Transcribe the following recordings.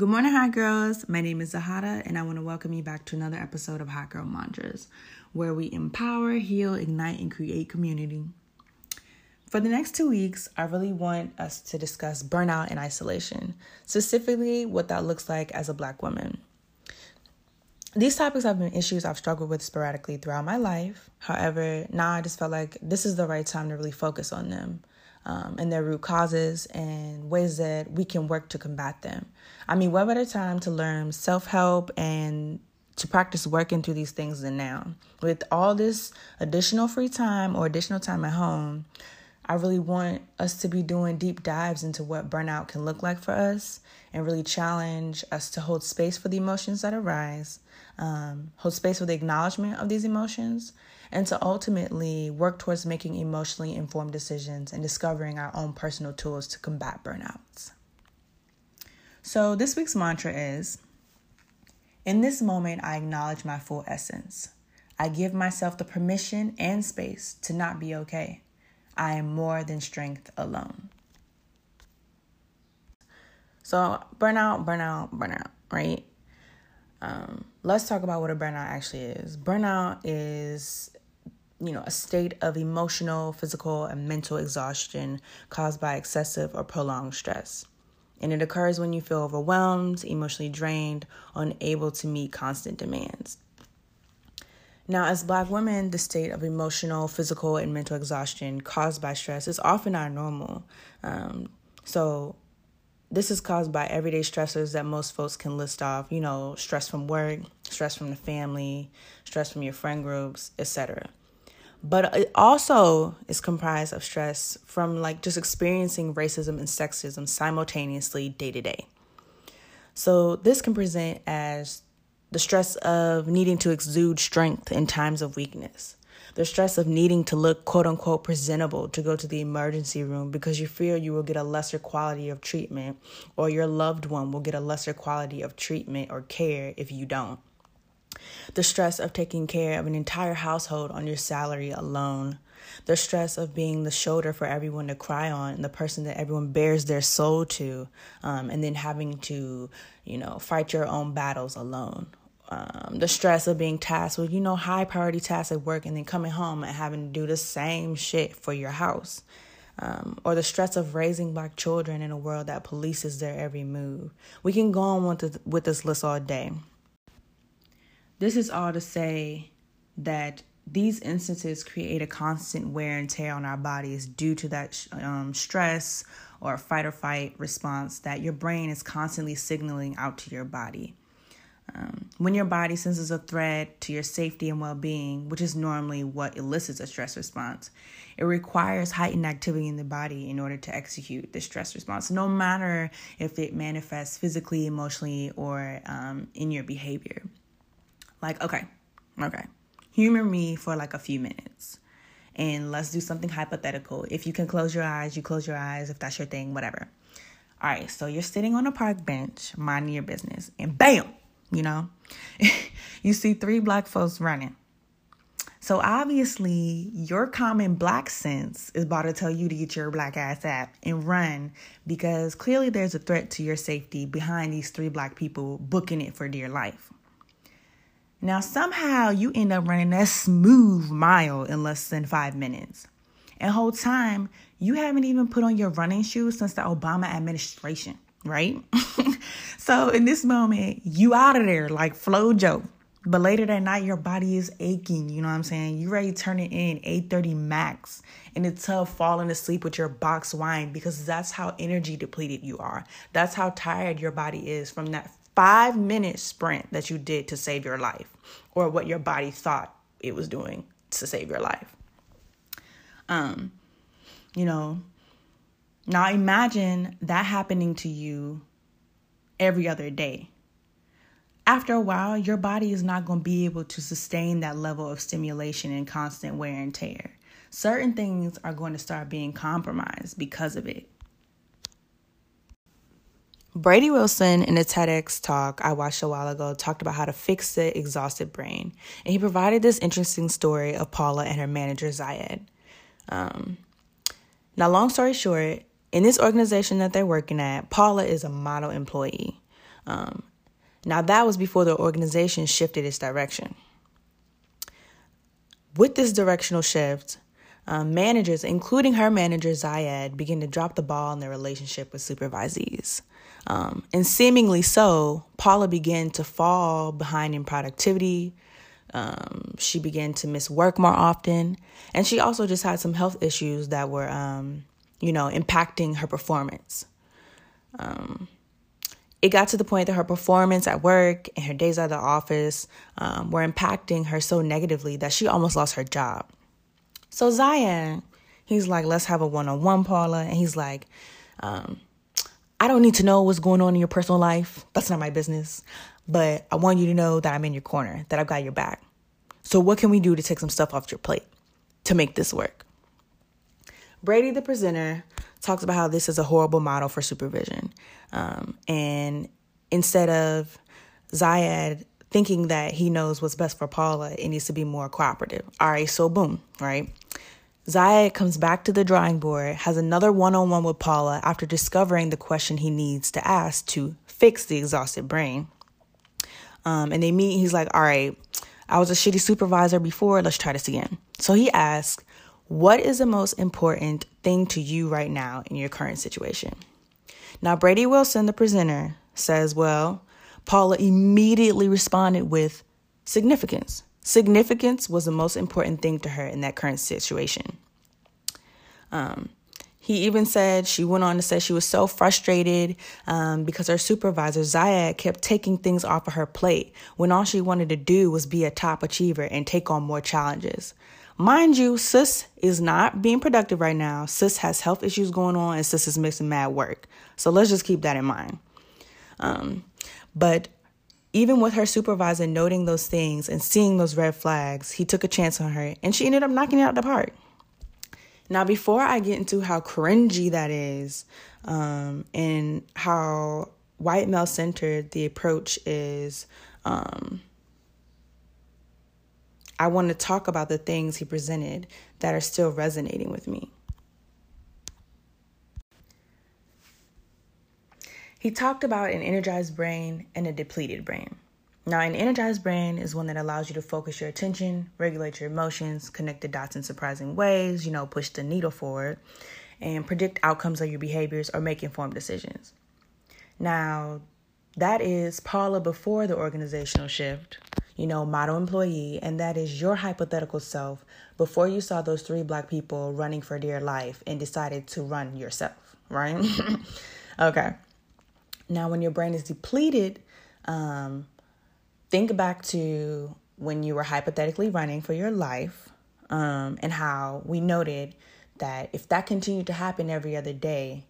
Good morning, Hot Girls. My name is Zahada, and I want to welcome you back to another episode of Hot Girl Mantras, where we empower, heal, ignite, and create community. For the next two weeks, I really want us to discuss burnout and isolation, specifically what that looks like as a Black woman. These topics have been issues I've struggled with sporadically throughout my life. However, now I just felt like this is the right time to really focus on them um, and their root causes and ways that we can work to combat them. I mean, what better time to learn self help and to practice working through these things than now? With all this additional free time or additional time at home, I really want us to be doing deep dives into what burnout can look like for us and really challenge us to hold space for the emotions that arise, um, hold space for the acknowledgement of these emotions, and to ultimately work towards making emotionally informed decisions and discovering our own personal tools to combat burnouts. So, this week's mantra is In this moment, I acknowledge my full essence. I give myself the permission and space to not be okay. I am more than strength alone. So, burnout, burnout, burnout, right? Um, let's talk about what a burnout actually is. Burnout is you know, a state of emotional, physical, and mental exhaustion caused by excessive or prolonged stress. And it occurs when you feel overwhelmed, emotionally drained, unable to meet constant demands. Now, as Black women, the state of emotional, physical, and mental exhaustion caused by stress is often not normal. Um, so, this is caused by everyday stressors that most folks can list off, you know, stress from work, stress from the family, stress from your friend groups, etc but it also is comprised of stress from like just experiencing racism and sexism simultaneously day to day. So this can present as the stress of needing to exude strength in times of weakness. The stress of needing to look quote unquote presentable to go to the emergency room because you fear you will get a lesser quality of treatment or your loved one will get a lesser quality of treatment or care if you don't the stress of taking care of an entire household on your salary alone, the stress of being the shoulder for everyone to cry on, and the person that everyone bears their soul to, um, and then having to, you know, fight your own battles alone. Um, the stress of being tasked with, you know, high priority tasks at work and then coming home and having to do the same shit for your house. Um, or the stress of raising black children in a world that polices their every move. We can go on with, with this list all day. This is all to say that these instances create a constant wear and tear on our bodies due to that um, stress or fight or fight response that your brain is constantly signaling out to your body. Um, when your body senses a threat to your safety and well being, which is normally what elicits a stress response, it requires heightened activity in the body in order to execute the stress response, no matter if it manifests physically, emotionally, or um, in your behavior. Like, okay, okay, humor me for like a few minutes and let's do something hypothetical. If you can close your eyes, you close your eyes. If that's your thing, whatever. All right, so you're sitting on a park bench, minding your business, and bam, you know, you see three black folks running. So obviously, your common black sense is about to tell you to get your black ass out and run because clearly there's a threat to your safety behind these three black people booking it for dear life. Now, somehow you end up running that smooth mile in less than five minutes. And whole time, you haven't even put on your running shoes since the Obama administration, right? so in this moment, you out of there like Flojo. But later that night, your body is aching. You know what I'm saying? You ready to turn it in 8:30 max, and it's tough falling asleep with your box wine because that's how energy depleted you are. That's how tired your body is from that five minute sprint that you did to save your life or what your body thought it was doing to save your life. Um, you know, now imagine that happening to you every other day. After a while, your body is not going to be able to sustain that level of stimulation and constant wear and tear. Certain things are going to start being compromised because of it. Brady Wilson, in a TEDx talk I watched a while ago, talked about how to fix the exhausted brain. And he provided this interesting story of Paula and her manager, Zayed. Um, now, long story short, in this organization that they're working at, Paula is a model employee. Um, now, that was before the organization shifted its direction. With this directional shift, um, managers, including her manager Zayed, began to drop the ball in their relationship with supervisees. Um, and seemingly so, Paula began to fall behind in productivity. Um, she began to miss work more often. And she also just had some health issues that were, um, you know, impacting her performance. Um, it got to the point that her performance at work and her days at the office um, were impacting her so negatively that she almost lost her job. So Zion, he's like, let's have a one on one, Paula. And he's like, um, I don't need to know what's going on in your personal life. That's not my business. But I want you to know that I'm in your corner, that I've got your back. So, what can we do to take some stuff off your plate to make this work? Brady, the presenter, talks about how this is a horrible model for supervision. Um, and instead of Zayed thinking that he knows what's best for Paula, it needs to be more cooperative. All right, so boom, right? Zayed comes back to the drawing board, has another one on one with Paula after discovering the question he needs to ask to fix the exhausted brain. Um, and they meet, he's like, All right, I was a shitty supervisor before, let's try this again. So he asks, What is the most important thing to you right now in your current situation? Now, Brady Wilson, the presenter, says, Well, Paula immediately responded with significance. Significance was the most important thing to her in that current situation. Um, he even said she went on to say she was so frustrated um, because her supervisor, Zayed, kept taking things off of her plate when all she wanted to do was be a top achiever and take on more challenges. Mind you, sis is not being productive right now. Sis has health issues going on and sis is missing mad work. So let's just keep that in mind. Um, but even with her supervisor noting those things and seeing those red flags, he took a chance on her and she ended up knocking it out the park. Now, before I get into how cringy that is um, and how white male centered the approach is, um, I want to talk about the things he presented that are still resonating with me. He talked about an energized brain and a depleted brain. Now, an energized brain is one that allows you to focus your attention, regulate your emotions, connect the dots in surprising ways, you know, push the needle forward, and predict outcomes of your behaviors or make informed decisions. Now, that is Paula before the organizational shift, you know, model employee, and that is your hypothetical self before you saw those three black people running for dear life and decided to run yourself, right? okay. Now, when your brain is depleted, um, think back to when you were hypothetically running for your life um, and how we noted that if that continued to happen every other day,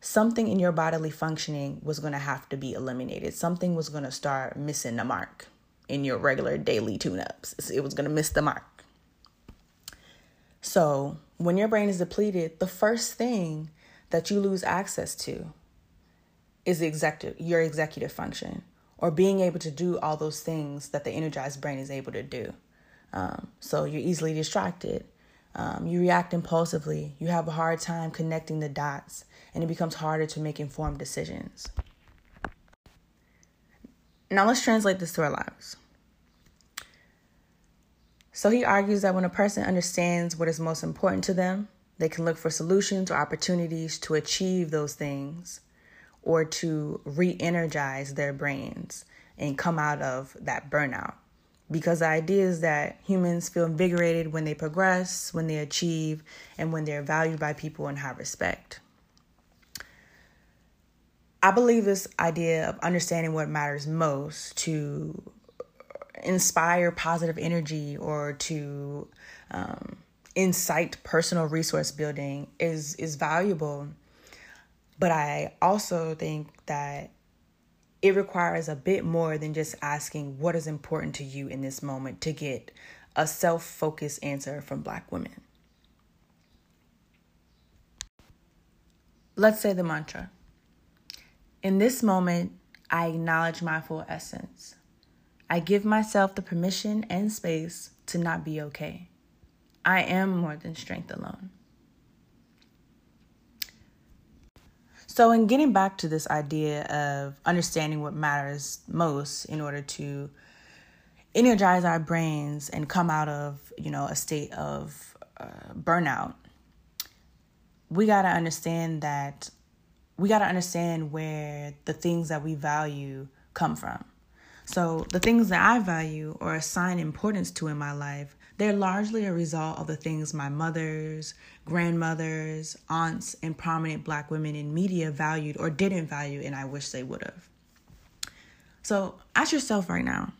something in your bodily functioning was going to have to be eliminated. Something was going to start missing the mark in your regular daily tune ups. It was going to miss the mark. So, when your brain is depleted, the first thing that you lose access to is executive your executive function or being able to do all those things that the energized brain is able to do. Um, so you're easily distracted. Um, you react impulsively. You have a hard time connecting the dots, and it becomes harder to make informed decisions. Now let's translate this to our lives. So he argues that when a person understands what is most important to them, they can look for solutions or opportunities to achieve those things or to re energize their brains and come out of that burnout. Because the idea is that humans feel invigorated when they progress, when they achieve, and when they're valued by people and have respect. I believe this idea of understanding what matters most to inspire positive energy or to um, incite personal resource building is is valuable but I also think that it requires a bit more than just asking what is important to you in this moment to get a self focused answer from Black women. Let's say the mantra. In this moment, I acknowledge my full essence. I give myself the permission and space to not be okay. I am more than strength alone. So, in getting back to this idea of understanding what matters most in order to energize our brains and come out of, you know, a state of uh, burnout, we got to understand that we got to understand where the things that we value come from. So, the things that I value or assign importance to in my life, they're largely a result of the things my mothers, grandmothers, aunts, and prominent black women in media valued or didn't value, and I wish they would have. So, ask yourself right now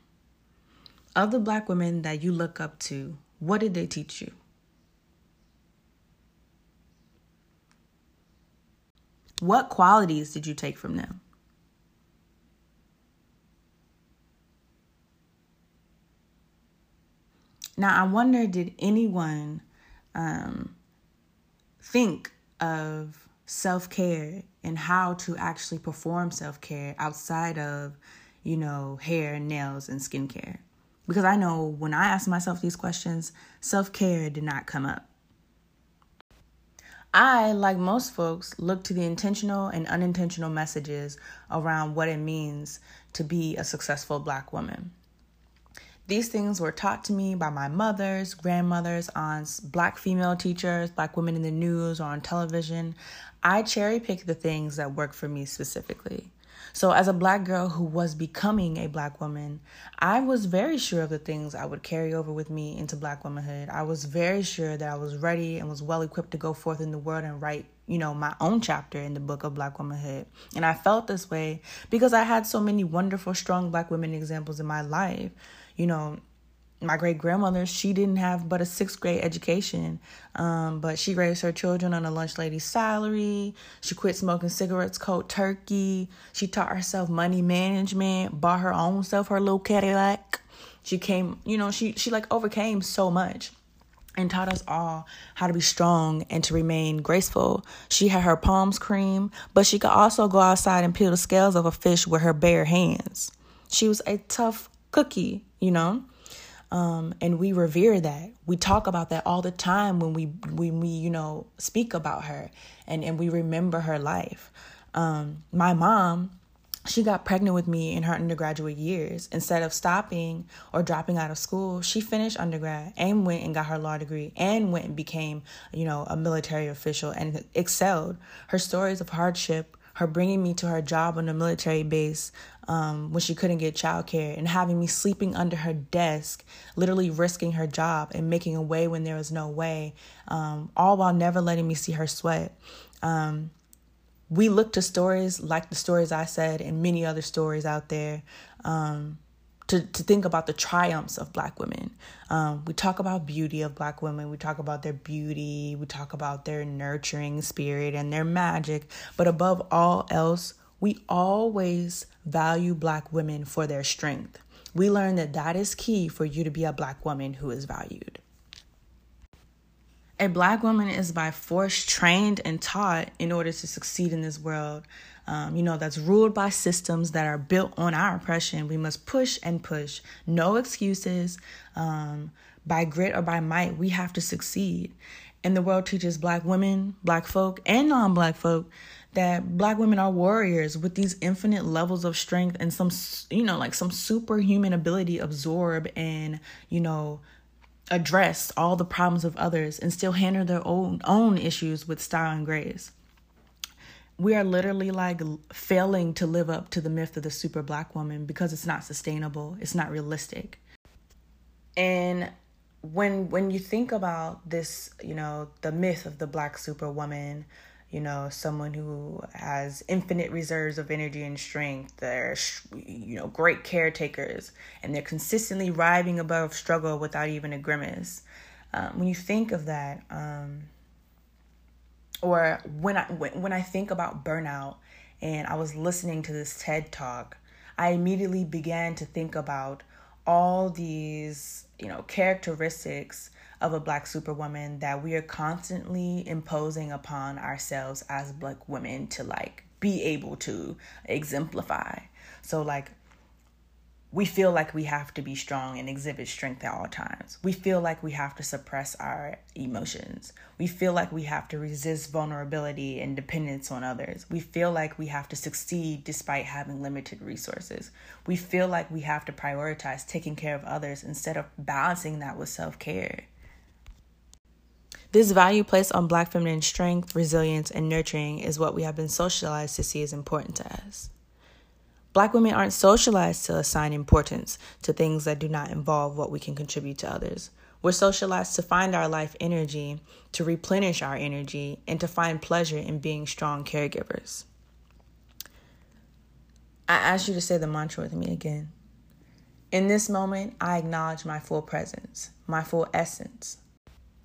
of the black women that you look up to, what did they teach you? What qualities did you take from them? Now, I wonder did anyone um, think of self care and how to actually perform self care outside of, you know, hair, nails, and skincare? Because I know when I asked myself these questions, self care did not come up. I, like most folks, look to the intentional and unintentional messages around what it means to be a successful black woman. These things were taught to me by my mothers, grandmothers, aunts, black female teachers, black women in the news or on television. I cherry pick the things that work for me specifically. So, as a black girl who was becoming a black woman, I was very sure of the things I would carry over with me into black womanhood. I was very sure that I was ready and was well equipped to go forth in the world and write, you know, my own chapter in the book of black womanhood. And I felt this way because I had so many wonderful, strong black women examples in my life. You know, my great grandmother, she didn't have but a sixth grade education, um, but she raised her children on a lunch lady's salary. She quit smoking cigarettes cold turkey. She taught herself money management, bought her own self her little Cadillac. She came, you know, she she like overcame so much and taught us all how to be strong and to remain graceful. She had her palms cream, but she could also go outside and peel the scales of a fish with her bare hands. She was a tough cookie, you know. Um, and we revere that. We talk about that all the time when we when we you know speak about her and and we remember her life. Um, my mom, she got pregnant with me in her undergraduate years. Instead of stopping or dropping out of school, she finished undergrad and went and got her law degree and went and became you know a military official and excelled. Her stories of hardship her bringing me to her job on a military base um, when she couldn't get childcare and having me sleeping under her desk, literally risking her job and making a way when there was no way, um, all while never letting me see her sweat. Um, we look to stories like the stories I said and many other stories out there um, to, to think about the triumphs of black women. Um, we talk about beauty of black women. We talk about their beauty. We talk about their nurturing spirit and their magic. But above all else, we always value black women for their strength. We learn that that is key for you to be a black woman who is valued. A black woman is by force trained and taught in order to succeed in this world um, you know, that's ruled by systems that are built on our oppression. We must push and push. No excuses. Um, by grit or by might, we have to succeed. And the world teaches black women, black folk, and non black folk that black women are warriors with these infinite levels of strength and some, you know, like some superhuman ability absorb and, you know, address all the problems of others and still handle their own own issues with style and grace we are literally like failing to live up to the myth of the super black woman because it's not sustainable it's not realistic. And when when you think about this you know the myth of the black superwoman you know someone who has infinite reserves of energy and strength they're you know great caretakers and they're consistently rising above struggle without even a grimace um, when you think of that um, or when I when, when I think about burnout and I was listening to this TED talk, I immediately began to think about all these, you know, characteristics of a black superwoman that we are constantly imposing upon ourselves as black women to like be able to exemplify. So like we feel like we have to be strong and exhibit strength at all times. We feel like we have to suppress our emotions. We feel like we have to resist vulnerability and dependence on others. We feel like we have to succeed despite having limited resources. We feel like we have to prioritize taking care of others instead of balancing that with self care. This value placed on black feminine strength, resilience, and nurturing is what we have been socialized to see as important to us. Black women aren't socialized to assign importance to things that do not involve what we can contribute to others. We're socialized to find our life energy, to replenish our energy, and to find pleasure in being strong caregivers. I ask you to say the mantra with me again. In this moment, I acknowledge my full presence, my full essence.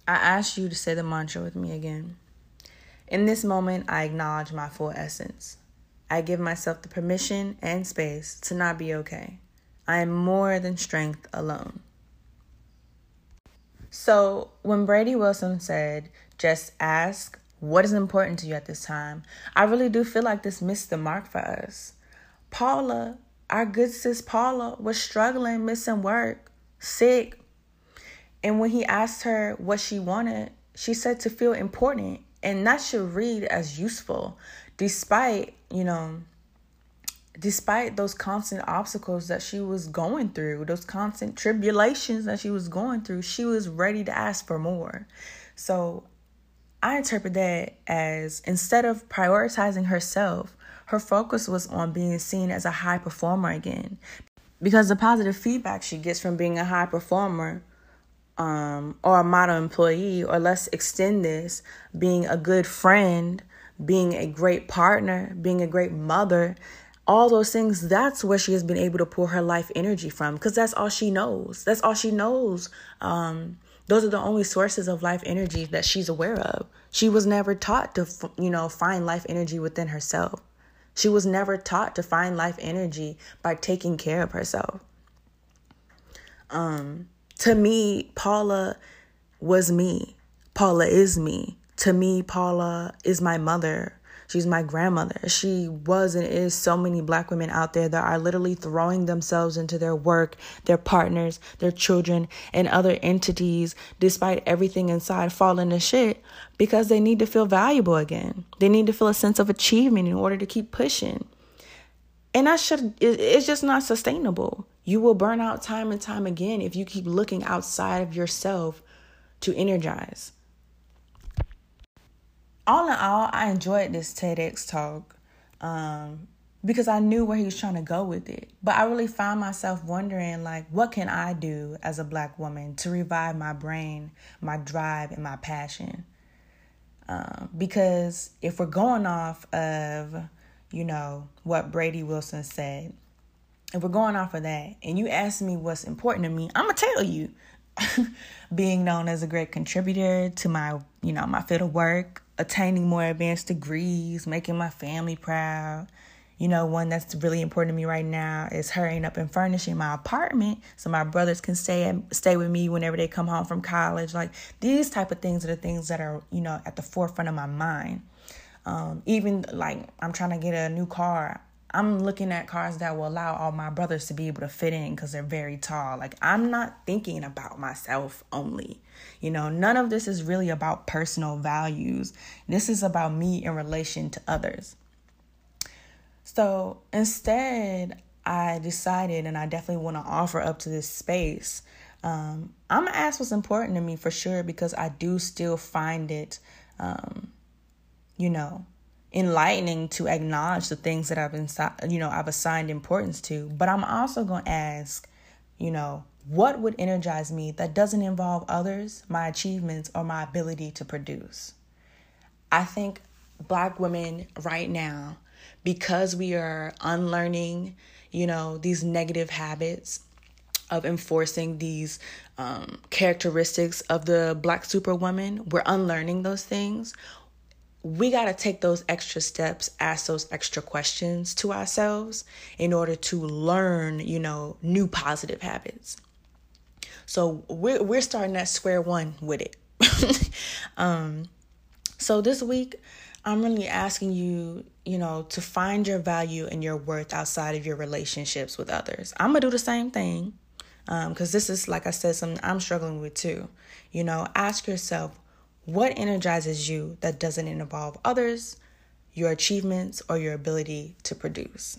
I ask you to say the mantra with me again. In this moment, I acknowledge my full essence, I give myself the permission and space to not be okay. I am more than strength alone. So, when Brady Wilson said, just ask what is important to you at this time, I really do feel like this missed the mark for us. Paula, our good sis Paula, was struggling, missing work, sick. And when he asked her what she wanted, she said to feel important. And that should read as useful, despite you know, despite those constant obstacles that she was going through, those constant tribulations that she was going through, she was ready to ask for more. So I interpret that as instead of prioritizing herself, her focus was on being seen as a high performer again. Because the positive feedback she gets from being a high performer um, or a model employee, or let's extend this, being a good friend being a great partner, being a great mother, all those things, that's where she has been able to pull her life energy from because that's all she knows. That's all she knows. Um, those are the only sources of life energy that she's aware of. She was never taught to, you know, find life energy within herself. She was never taught to find life energy by taking care of herself. Um, to me, Paula was me. Paula is me to me, Paula is my mother. She's my grandmother. She was and is so many black women out there that are literally throwing themselves into their work, their partners, their children, and other entities, despite everything inside falling to shit, because they need to feel valuable again. They need to feel a sense of achievement in order to keep pushing. And that should, it's just not sustainable. You will burn out time and time again if you keep looking outside of yourself to energize all in all, I enjoyed this TEDx talk um, because I knew where he was trying to go with it. But I really found myself wondering, like, what can I do as a black woman to revive my brain, my drive, and my passion? Um, because if we're going off of, you know, what Brady Wilson said, if we're going off of that, and you ask me what's important to me, I'm gonna tell you. being known as a great contributor to my, you know, my field of work, attaining more advanced degrees, making my family proud. You know, one that's really important to me right now is hurrying up and furnishing my apartment so my brothers can stay and stay with me whenever they come home from college. Like these type of things are the things that are you know at the forefront of my mind. Um, even like I'm trying to get a new car. I'm looking at cars that will allow all my brothers to be able to fit in because they're very tall. Like, I'm not thinking about myself only. You know, none of this is really about personal values. This is about me in relation to others. So instead, I decided, and I definitely want to offer up to this space. Um, I'm gonna ask what's important to me for sure because I do still find it, um, you know, enlightening to acknowledge the things that I've been, you know, I've assigned importance to. But I'm also going to ask, you know, what would energize me that doesn't involve others, my achievements, or my ability to produce? I think black women right now, because we are unlearning, you know, these negative habits of enforcing these um, characteristics of the black superwoman, we're unlearning those things we got to take those extra steps, ask those extra questions to ourselves in order to learn, you know, new positive habits. So we're we're starting at square one with it. um, so this week, I'm really asking you, you know, to find your value and your worth outside of your relationships with others. I'm gonna do the same thing Um, because um, this is, like I said, something I'm struggling with too. You know, ask yourself what energizes you that doesn't involve others, your achievements, or your ability to produce.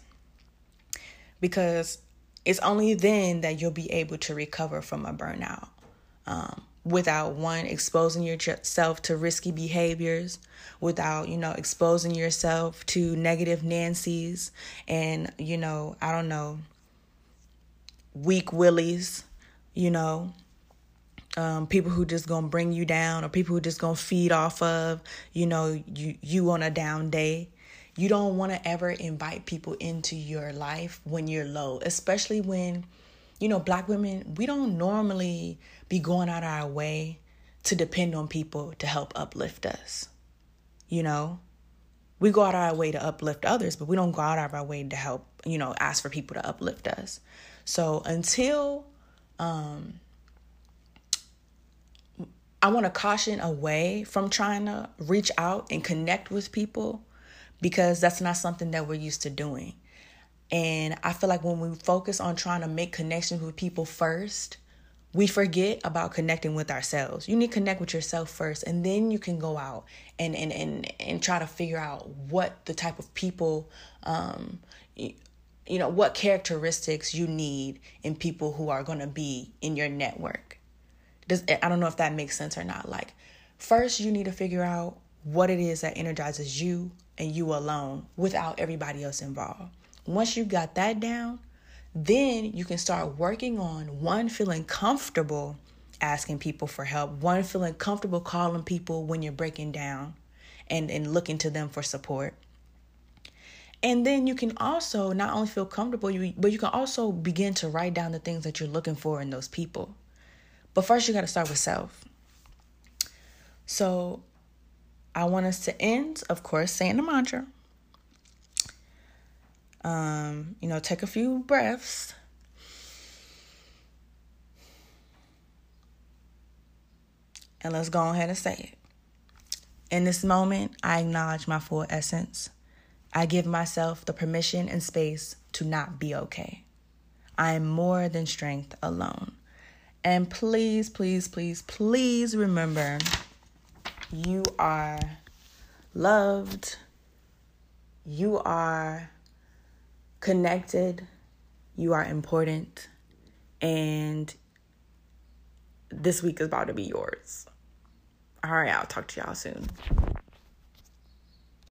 Because it's only then that you'll be able to recover from a burnout. Um, without one exposing yourself to risky behaviors without you know exposing yourself to negative nancy's and you know i don't know weak willies you know um, people who just gonna bring you down or people who just gonna feed off of you know you you on a down day you don't want to ever invite people into your life when you're low especially when you know black women we don't normally be going out our way to depend on people to help uplift us. You know, we go out our way to uplift others, but we don't go out of our way to help, you know, ask for people to uplift us. So until um, I want to caution away from trying to reach out and connect with people because that's not something that we're used to doing. And I feel like when we focus on trying to make connections with people first, we forget about connecting with ourselves. You need to connect with yourself first and then you can go out and and and, and try to figure out what the type of people um you, you know what characteristics you need in people who are going to be in your network. Does I don't know if that makes sense or not. Like first you need to figure out what it is that energizes you and you alone without everybody else involved. Once you got that down, then you can start working on one, feeling comfortable asking people for help, one, feeling comfortable calling people when you're breaking down and, and looking to them for support. And then you can also not only feel comfortable, you but you can also begin to write down the things that you're looking for in those people. But first, you got to start with self. So I want us to end, of course, saying the mantra um, you know, take a few breaths. And let's go ahead and say it. In this moment, I acknowledge my full essence. I give myself the permission and space to not be okay. I am more than strength alone. And please, please, please, please remember you are loved. You are connected, you are important, and this week is about to be yours. All right, I'll talk to y'all soon.